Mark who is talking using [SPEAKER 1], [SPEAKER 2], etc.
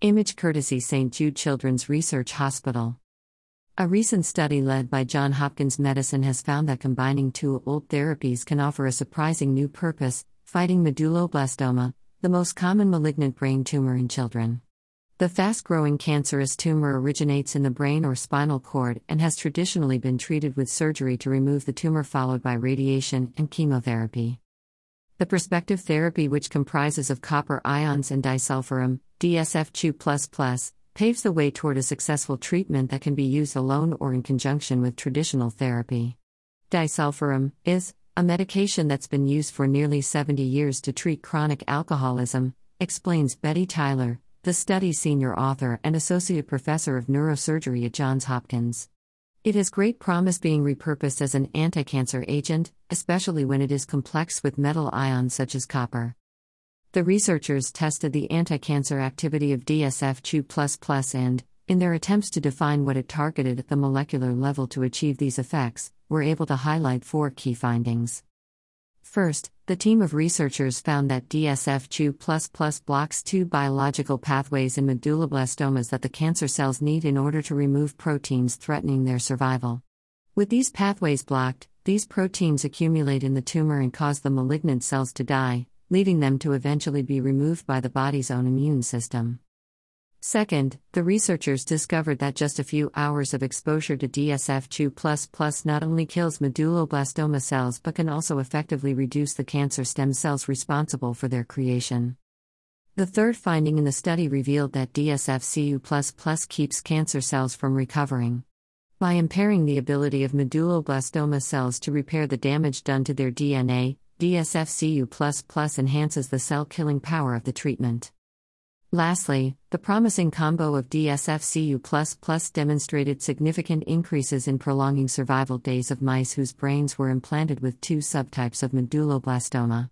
[SPEAKER 1] Image courtesy St. Jude Children's Research Hospital. A recent study led by Johns Hopkins Medicine has found that combining two old therapies can offer a surprising new purpose, fighting medulloblastoma, the most common malignant brain tumor in children. The fast growing cancerous tumor originates in the brain or spinal cord and has traditionally been treated with surgery to remove the tumor, followed by radiation and chemotherapy. The prospective therapy, which comprises of copper ions and disulfiram, DSF2, paves the way toward a successful treatment that can be used alone or in conjunction with traditional therapy. Disulfiram is a medication that's been used for nearly 70 years to treat chronic alcoholism, explains Betty Tyler, the study's senior author and associate professor of neurosurgery at Johns Hopkins. It has great promise being repurposed as an anti-cancer agent, especially when it is complex with metal ions such as copper. The researchers tested the anti-cancer activity of DSF2++ and, in their attempts to define what it targeted at the molecular level to achieve these effects, were able to highlight four key findings. First, the team of researchers found that DSF2 blocks two biological pathways in medulloblastomas that the cancer cells need in order to remove proteins threatening their survival. With these pathways blocked, these proteins accumulate in the tumor and cause the malignant cells to die, leading them to eventually be removed by the body's own immune system. Second, the researchers discovered that just a few hours of exposure to DSF2 not only kills medulloblastoma cells but can also effectively reduce the cancer stem cells responsible for their creation. The third finding in the study revealed that DSFCU keeps cancer cells from recovering. By impairing the ability of medulloblastoma cells to repair the damage done to their DNA, DSFCU enhances the cell killing power of the treatment. Lastly, the promising combo of DSFCU demonstrated significant increases in prolonging survival days of mice whose brains were implanted with two subtypes of medulloblastoma.